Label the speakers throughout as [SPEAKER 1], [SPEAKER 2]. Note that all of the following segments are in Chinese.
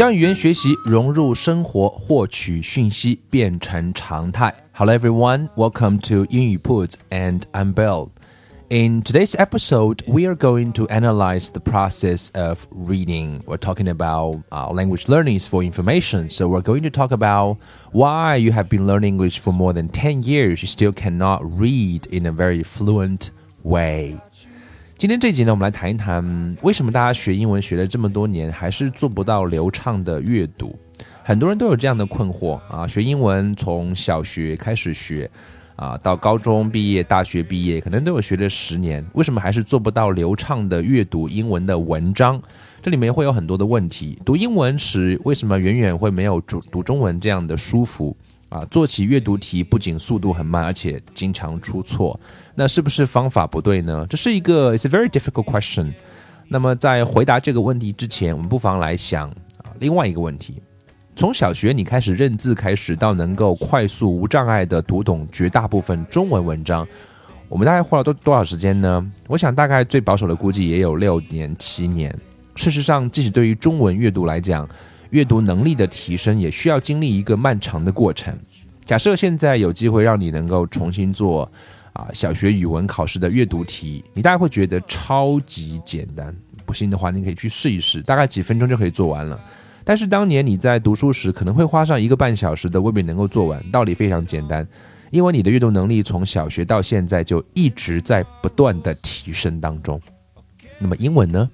[SPEAKER 1] 将语言学习融入生活，获取讯息变成常态。Hello everyone, welcome to 英语 Put and I'm Bill. In today's episode, we are going to analyze the process of reading. We're talking about uh, language learning is for information. So we're going to talk about why you have been learning English for more than 10 years, you still cannot read in a very fluent way. 今天这集呢，我们来谈一谈为什么大家学英文学了这么多年，还是做不到流畅的阅读。很多人都有这样的困惑啊，学英文从小学开始学，啊，到高中毕业、大学毕业，可能都有学了十年，为什么还是做不到流畅的阅读英文的文章？这里面会有很多的问题。读英文时，为什么远远会没有读读中文这样的舒服？啊，做起阅读题不仅速度很慢，而且经常出错。那是不是方法不对呢？这是一个 it's a very difficult question。那么在回答这个问题之前，我们不妨来想啊另外一个问题：从小学你开始认字开始，到能够快速无障碍地读懂绝大部分中文文章，我们大概花了多多少时间呢？我想大概最保守的估计也有六年七年。事实上，即使对于中文阅读来讲，阅读能力的提升也需要经历一个漫长的过程。假设现在有机会让你能够重新做啊小学语文考试的阅读题，你大概会觉得超级简单。不信的话，你可以去试一试，大概几分钟就可以做完了。但是当年你在读书时，可能会花上一个半小时的，未必能够做完。道理非常简单，因为你的阅读能力从小学到现在就一直在不断的提升当中。那么英文呢？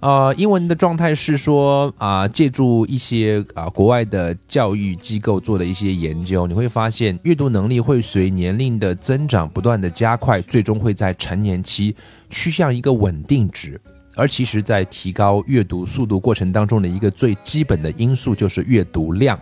[SPEAKER 1] 呃，英文的状态是说啊，借助一些啊国外的教育机构做的一些研究，你会发现阅读能力会随年龄的增长不断的加快，最终会在成年期趋向一个稳定值。而其实，在提高阅读速度过程当中的一个最基本的因素就是阅读量。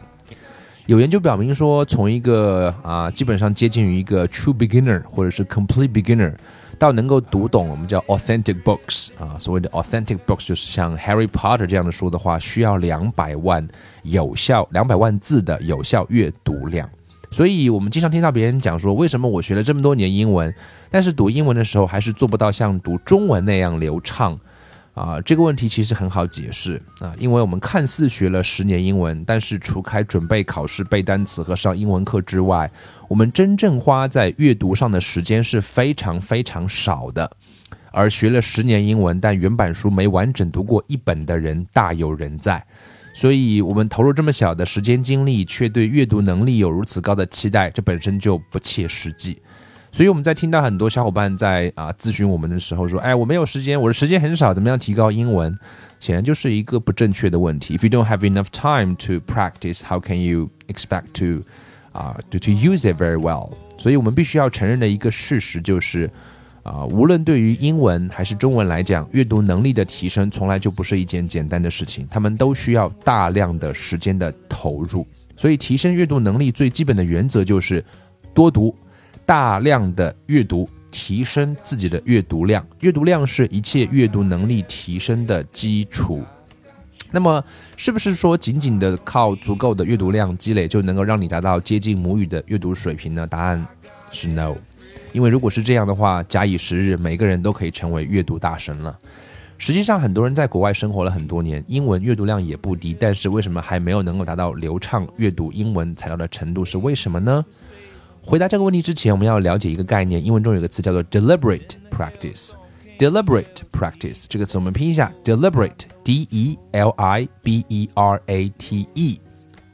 [SPEAKER 1] 有研究表明说，从一个啊基本上接近于一个 true beginner 或者是 complete beginner。到能够读懂我们叫 authentic books 啊，所谓的 authentic books 就是像 Harry Potter 这样的书的话，需要两百万有效两百万字的有效阅读量。所以我们经常听到别人讲说，为什么我学了这么多年英文，但是读英文的时候还是做不到像读中文那样流畅。啊，这个问题其实很好解释啊，因为我们看似学了十年英文，但是除开准备考试、背单词和上英文课之外，我们真正花在阅读上的时间是非常非常少的。而学了十年英文，但原版书没完整读过一本的人大有人在。所以，我们投入这么小的时间精力，却对阅读能力有如此高的期待，这本身就不切实际。所以我们在听到很多小伙伴在啊咨询我们的时候说，哎，我没有时间，我的时间很少，怎么样提高英文？显然就是一个不正确的问题。If you don't have enough time to practice, how can you expect to 啊 to to use it very well？所以我们必须要承认的一个事实就是，啊，无论对于英文还是中文来讲，阅读能力的提升从来就不是一件简单的事情，他们都需要大量的时间的投入。所以提升阅读能力最基本的原则就是多读。大量的阅读，提升自己的阅读量。阅读量是一切阅读能力提升的基础。那么，是不是说仅仅的靠足够的阅读量积累就能够让你达到接近母语的阅读水平呢？答案是 no。因为如果是这样的话，假以时日，每个人都可以成为阅读大神了。实际上，很多人在国外生活了很多年，英文阅读量也不低，但是为什么还没有能够达到流畅阅读英文材料的程度？是为什么呢？回答这个问题之前，我们要了解一个概念。英文中有个词叫做 deliberate practice。deliberate practice 这个词我们拼一下：deliberate，d e l i b e r a t e。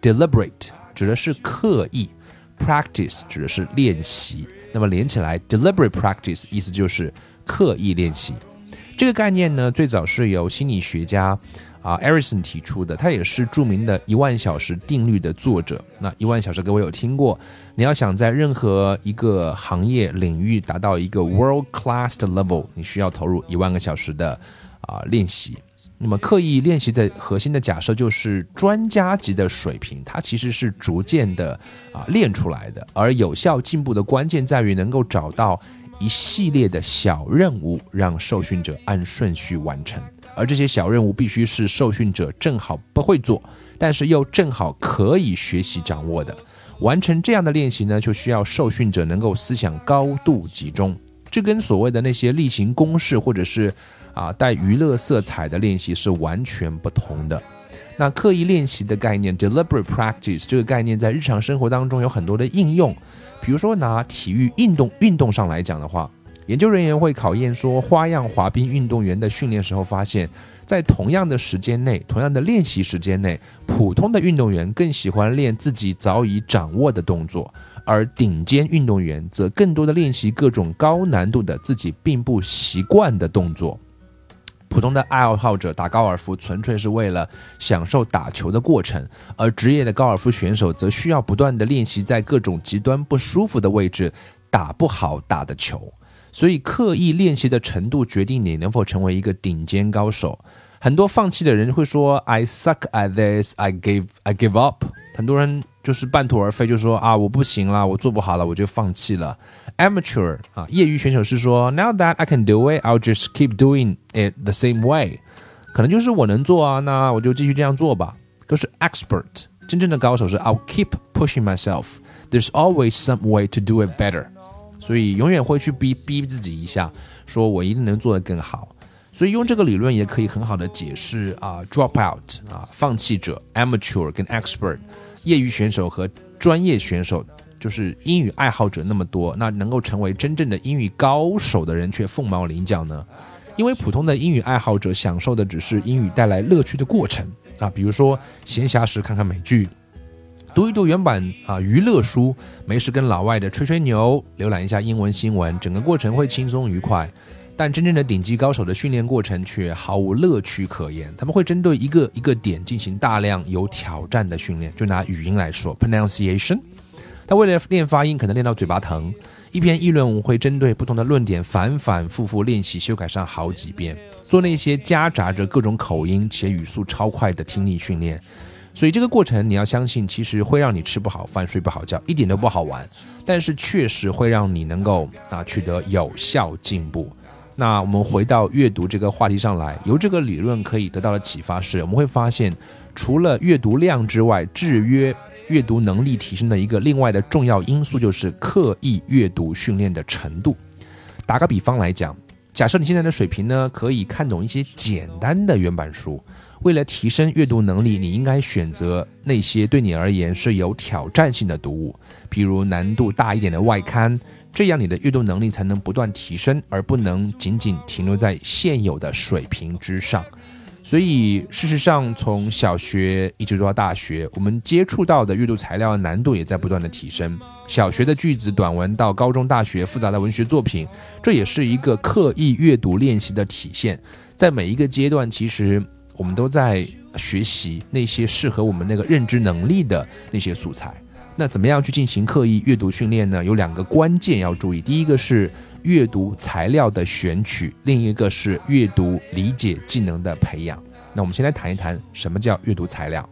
[SPEAKER 1] deliberate 指的是刻意，practice 指的是练习。那么连起来，deliberate practice 意思就是刻意练习。这个概念呢，最早是由心理学家啊，Erison 提出的，他也是著名的一万小时定律的作者。那一万小时各位有听过？你要想在任何一个行业领域达到一个 world class 的 level，你需要投入一万个小时的啊练习。那么刻意练习的核心的假设就是专家级的水平，它其实是逐渐的啊练出来的。而有效进步的关键在于能够找到一系列的小任务，让受训者按顺序完成。而这些小任务必须是受训者正好不会做，但是又正好可以学习掌握的。完成这样的练习呢，就需要受训者能够思想高度集中。这跟所谓的那些例行公事或者是啊带娱乐色彩的练习是完全不同的。那刻意练习的概念 （deliberate practice） 这个概念在日常生活当中有很多的应用。比如说拿体育运动运动上来讲的话。研究人员会考验说，花样滑冰运动员的训练时候发现，在同样的时间内，同样的练习时间内，普通的运动员更喜欢练自己早已掌握的动作，而顶尖运动员则更多的练习各种高难度的自己并不习惯的动作。普通的爱好者打高尔夫纯粹是为了享受打球的过程，而职业的高尔夫选手则需要不断的练习在各种极端不舒服的位置打不好打的球。所以，刻意练习的程度决定你能否成为一个顶尖高手。很多放弃的人会说：“I suck at this. I give. I give up。”很多人就是半途而废，就说：“啊，我不行了，我做不好了，我就放弃了。”Amateur 啊，业余选手是说：“Now that I can do it, I'll just keep doing it the same way。”可能就是我能做啊，那我就继续这样做吧。可是 Expert 真正的高手是：“I'll keep pushing myself. There's always some way to do it better。” 所以永远会去逼逼自己一下，说我一定能做得更好。所以用这个理论也可以很好的解释啊，drop out 啊，放弃者，amateur 跟 expert，业余选手和专业选手，就是英语爱好者那么多，那能够成为真正的英语高手的人却凤毛麟角呢？因为普通的英语爱好者享受的只是英语带来乐趣的过程啊，比如说闲暇时看看美剧。读一读原版啊娱乐书，没事跟老外的吹吹牛，浏览一下英文新闻，整个过程会轻松愉快。但真正的顶级高手的训练过程却毫无乐趣可言。他们会针对一个一个点进行大量有挑战的训练。就拿语音来说，pronunciation，他为了练发音，可能练到嘴巴疼。一篇议论文会针对不同的论点反反复复练习修改上好几遍，做那些夹杂着各种口音且语速超快的听力训练。所以这个过程你要相信，其实会让你吃不好饭、睡不好觉，一点都不好玩。但是确实会让你能够啊取得有效进步。那我们回到阅读这个话题上来，由这个理论可以得到的启发是，我们会发现，除了阅读量之外，制约阅读能力提升的一个另外的重要因素就是刻意阅读训练的程度。打个比方来讲，假设你现在的水平呢，可以看懂一些简单的原版书。为了提升阅读能力，你应该选择那些对你而言是有挑战性的读物，比如难度大一点的外刊，这样你的阅读能力才能不断提升，而不能仅仅停留在现有的水平之上。所以，事实上，从小学一直到大学，我们接触到的阅读材料难度也在不断的提升。小学的句子、短文到高中、大学复杂的文学作品，这也是一个刻意阅读练习的体现。在每一个阶段，其实。我们都在学习那些适合我们那个认知能力的那些素材。那怎么样去进行刻意阅读训练呢？有两个关键要注意：第一个是阅读材料的选取，另一个是阅读理解技能的培养。那我们先来谈一谈什么叫阅读材料。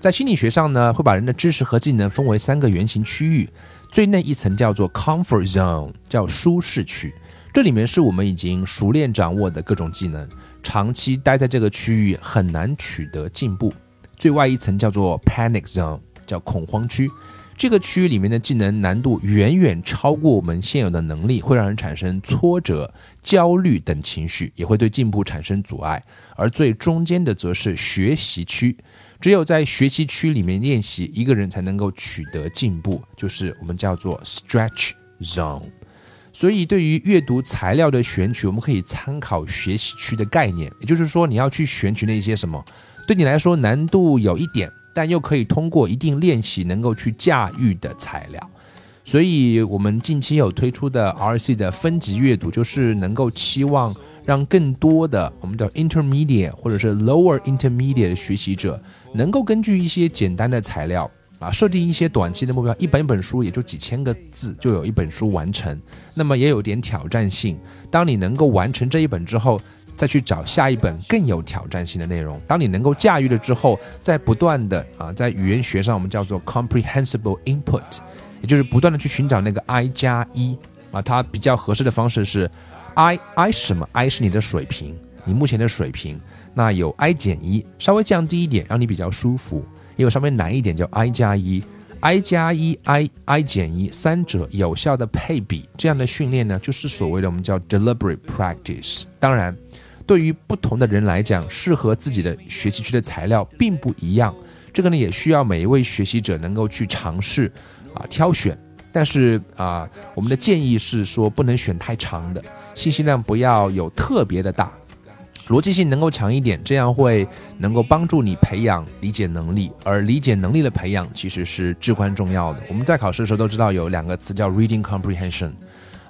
[SPEAKER 1] 在心理学上呢，会把人的知识和技能分为三个圆形区域，最内一层叫做 comfort zone，叫舒适区，这里面是我们已经熟练掌握的各种技能。长期待在这个区域很难取得进步。最外一层叫做 panic zone，叫恐慌区。这个区域里面的技能难度远远超过我们现有的能力，会让人产生挫折、焦虑等情绪，也会对进步产生阻碍。而最中间的则是学习区。只有在学习区里面练习，一个人才能够取得进步，就是我们叫做 stretch zone。所以，对于阅读材料的选取，我们可以参考学习区的概念。也就是说，你要去选取那些什么，对你来说难度有一点，但又可以通过一定练习能够去驾驭的材料。所以，我们近期有推出的 RC 的分级阅读，就是能够期望让更多的我们叫 intermediate 或者是 lower intermediate 的学习者，能够根据一些简单的材料啊，设定一些短期的目标，一本本书也就几千个字就有一本书完成，那么也有点挑战性。当你能够完成这一本之后，再去找下一本更有挑战性的内容。当你能够驾驭了之后，再不断的啊，在语言学上我们叫做 comprehensible input，也就是不断的去寻找那个 I 加一啊，它比较合适的方式是 I I 什么？I 是你的水平，你目前的水平。那有 I 减一，稍微降低一点，让你比较舒服；也有稍微难一点，叫 I 加一。I 加一，I I 减一，三者有效的配比，这样的训练呢，就是所谓的我们叫 deliberate practice。当然，对于不同的人来讲，适合自己的学习区的材料并不一样，这个呢也需要每一位学习者能够去尝试啊挑选。但是啊，我们的建议是说，不能选太长的，信息量不要有特别的大。逻辑性能够强一点，这样会能够帮助你培养理解能力，而理解能力的培养其实是至关重要的。我们在考试的时候都知道有两个词叫 reading comprehension，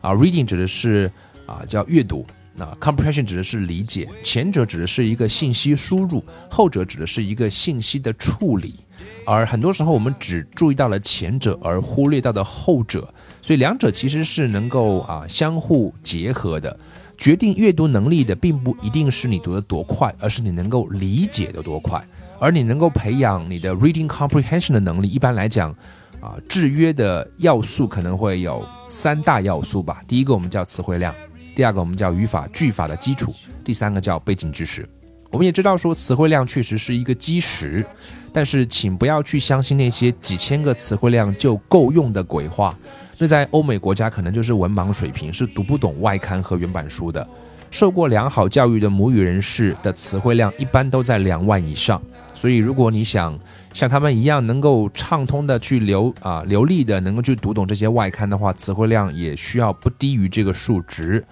[SPEAKER 1] 啊，reading 指的是啊叫阅读，那 comprehension 指的是理解。前者指的是一个信息输入，后者指的是一个信息的处理。而很多时候我们只注意到了前者，而忽略到的后者，所以两者其实是能够啊相互结合的。决定阅读能力的，并不一定是你读得多快，而是你能够理解的多快。而你能够培养你的 reading comprehension 的能力，一般来讲，啊，制约的要素可能会有三大要素吧。第一个我们叫词汇量，第二个我们叫语法句法的基础，第三个叫背景知识。我们也知道说词汇量确实是一个基石，但是请不要去相信那些几千个词汇量就够用的鬼话。那在欧美国家可能就是文盲水平，是读不懂外刊和原版书的。受过良好教育的母语人士的词汇量一般都在两万以上。所以，如果你想像他们一样能够畅通的去流啊流利的能够去读懂这些外刊的话，词汇量也需要不低于这个数值。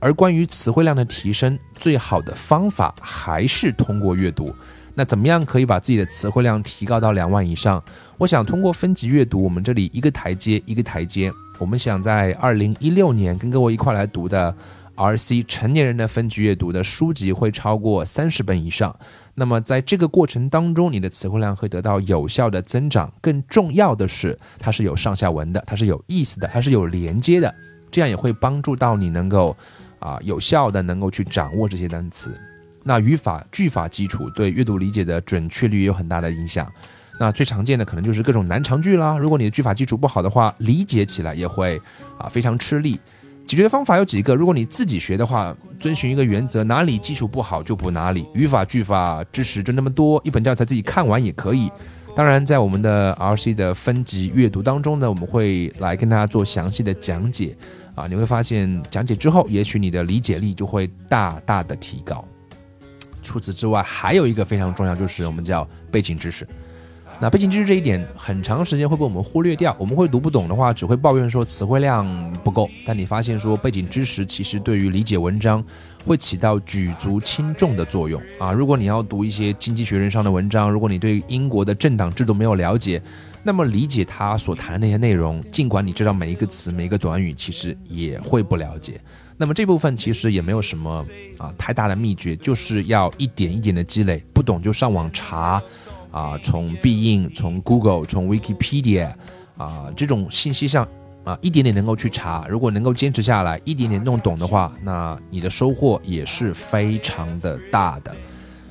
[SPEAKER 1] 而关于词汇量的提升，最好的方法还是通过阅读。那怎么样可以把自己的词汇量提高到两万以上？我想通过分级阅读，我们这里一个台阶一个台阶。我们想在二零一六年跟各位一块来读的 RC 成年人的分级阅读的书籍会超过三十本以上。那么在这个过程当中，你的词汇量会得到有效的增长。更重要的是，它是有上下文的，它是有意思的，它是有连接的，这样也会帮助到你能够啊有效的能够去掌握这些单词。那语法句法基础对阅读理解的准确率也有很大的影响。那最常见的可能就是各种难长句啦。如果你的句法基础不好的话，理解起来也会啊非常吃力。解决方法有几个。如果你自己学的话，遵循一个原则，哪里基础不好就补哪里。语法句法知识就那么多，一本教材自己看完也可以。当然，在我们的 RC 的分级阅读当中呢，我们会来跟大家做详细的讲解。啊，你会发现讲解之后，也许你的理解力就会大大的提高。除此之外，还有一个非常重要，就是我们叫背景知识。那背景知识这一点，很长时间会被我们忽略掉。我们会读不懂的话，只会抱怨说词汇量不够。但你发现说，背景知识其实对于理解文章会起到举足轻重的作用啊！如果你要读一些经济学人上的文章，如果你对英国的政党制度没有了解，那么理解他所谈的那些内容，尽管你知道每一个词、每一个短语，其实也会不了解。那么这部分其实也没有什么啊太大的秘诀，就是要一点一点的积累，不懂就上网查。啊，从必应、从 Google、从 Wikipedia，啊，这种信息上啊，一点点能够去查。如果能够坚持下来，一点点弄懂的话，那你的收获也是非常的大的。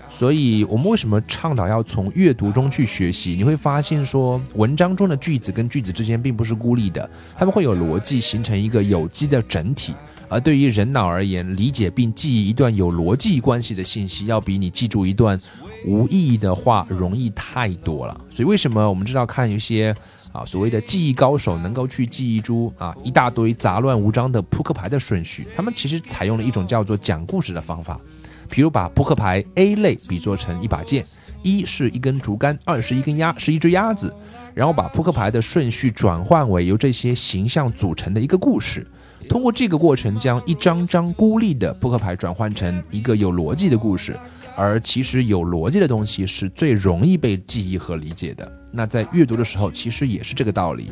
[SPEAKER 1] 所以，我们为什么倡导要从阅读中去学习？你会发现，说文章中的句子跟句子之间并不是孤立的，他们会有逻辑，形成一个有机的整体。而对于人脑而言，理解并记忆一段有逻辑关系的信息，要比你记住一段。无意义的话容易太多了，所以为什么我们知道看一些啊所谓的记忆高手能够去记忆出啊一大堆杂乱无章的扑克牌的顺序？他们其实采用了一种叫做讲故事的方法，比如把扑克牌 A 类比作成一把剑，一是一根竹竿，二是一根鸭，是一只鸭子，然后把扑克牌的顺序转换为由这些形象组成的一个故事，通过这个过程将一张张孤立的扑克牌转换成一个有逻辑的故事。而其实有逻辑的东西是最容易被记忆和理解的。那在阅读的时候，其实也是这个道理。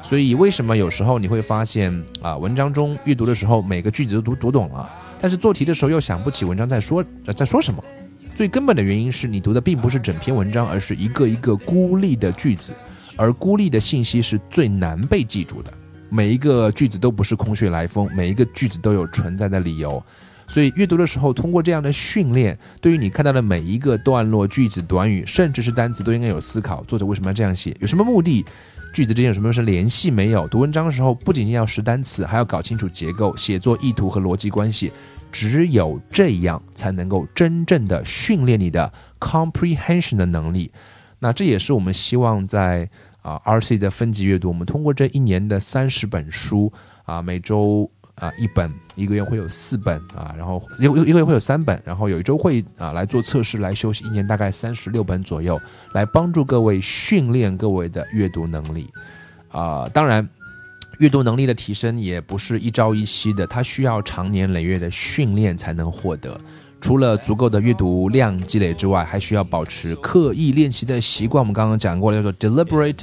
[SPEAKER 1] 所以为什么有时候你会发现啊，文章中阅读的时候每个句子都读读懂了，但是做题的时候又想不起文章在说在说什么。最根本的原因是你读的并不是整篇文章，而是一个一个孤立的句子，而孤立的信息是最难被记住的。每一个句子都不是空穴来风，每一个句子都有存在的理由。所以阅读的时候，通过这样的训练，对于你看到的每一个段落、句子、短语，甚至是单词，都应该有思考。作者为什么要这样写？有什么目的？句子之间有什么是联系没有？读文章的时候，不仅仅要识单词，还要搞清楚结构、写作意图和逻辑关系。只有这样，才能够真正的训练你的 comprehension 的能力。那这也是我们希望在啊 RC 的分级阅读，我们通过这一年的三十本书啊，每周。啊，一本一个月会有四本啊，然后一一个月会有三本，然后有一周会啊来做测试来休息，一年大概三十六本左右，来帮助各位训练各位的阅读能力啊。当然，阅读能力的提升也不是一朝一夕的，它需要长年累月的训练才能获得。除了足够的阅读量积累之外，还需要保持刻意练习的习惯。我们刚刚讲过了，叫做 deliberate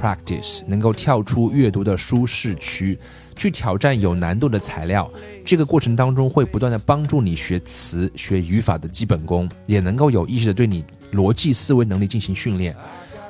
[SPEAKER 1] practice，能够跳出阅读的舒适区。去挑战有难度的材料，这个过程当中会不断的帮助你学词、学语法的基本功，也能够有意识的对你逻辑思维能力进行训练。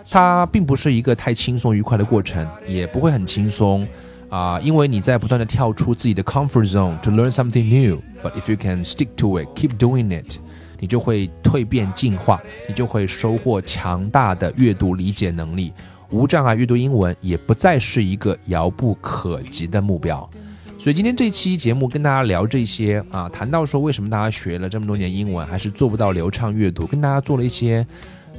[SPEAKER 1] 它并不是一个太轻松愉快的过程，也不会很轻松啊，因为你在不断的跳出自己的 comfort zone to learn something new。But if you can stick to it, keep doing it，你就会蜕变进化，你就会收获强大的阅读理解能力。无障碍阅读英文也不再是一个遥不可及的目标，所以今天这期节目跟大家聊这些啊，谈到说为什么大家学了这么多年英文还是做不到流畅阅读，跟大家做了一些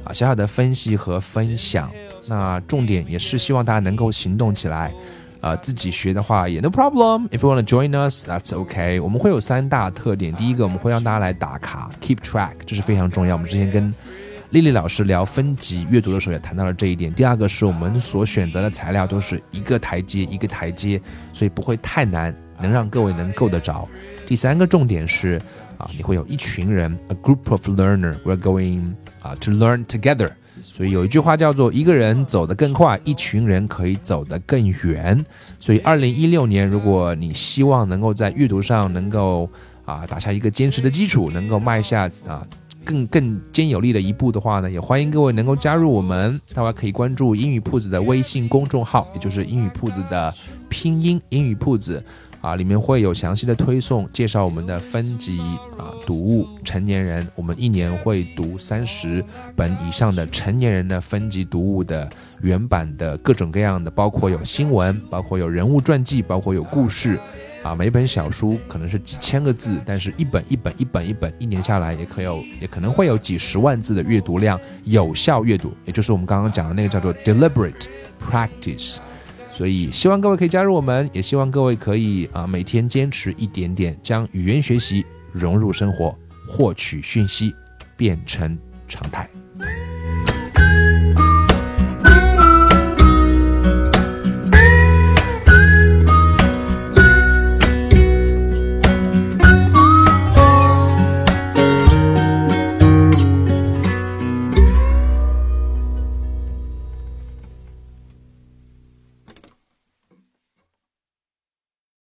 [SPEAKER 1] 啊小小的分析和分享。那重点也是希望大家能够行动起来，呃，自己学的话也 no problem。If you wanna join us, that's okay。我们会有三大特点，第一个我们会让大家来打卡，keep track，这是非常重要。我们之前跟丽丽老师聊分级阅读的时候也谈到了这一点。第二个是我们所选择的材料都是一个台阶一个台阶，所以不会太难，能让各位能够得着。第三个重点是啊，你会有一群人，a group of learner we're going 啊 to learn together。所以有一句话叫做一个人走得更快，一群人可以走得更远。所以二零一六年，如果你希望能够在阅读上能够啊打下一个坚实的基础，能够迈下啊。更更坚有力的一步的话呢，也欢迎各位能够加入我们。大家可以关注英语铺子的微信公众号，也就是英语铺子的拼音英语铺子啊，里面会有详细的推送，介绍我们的分级啊读物。成年人，我们一年会读三十本以上的成年人的分级读物的原版的各种各样的，包括有新闻，包括有人物传记，包括有故事。啊，每本小书可能是几千个字，但是一本一本一本一本，一年下来也可有，也可能会有几十万字的阅读量。有效阅读，也就是我们刚刚讲的那个叫做 deliberate practice。所以希望各位可以加入我们，也希望各位可以啊每天坚持一点点，将语言学习融入生活，获取讯息变成常态。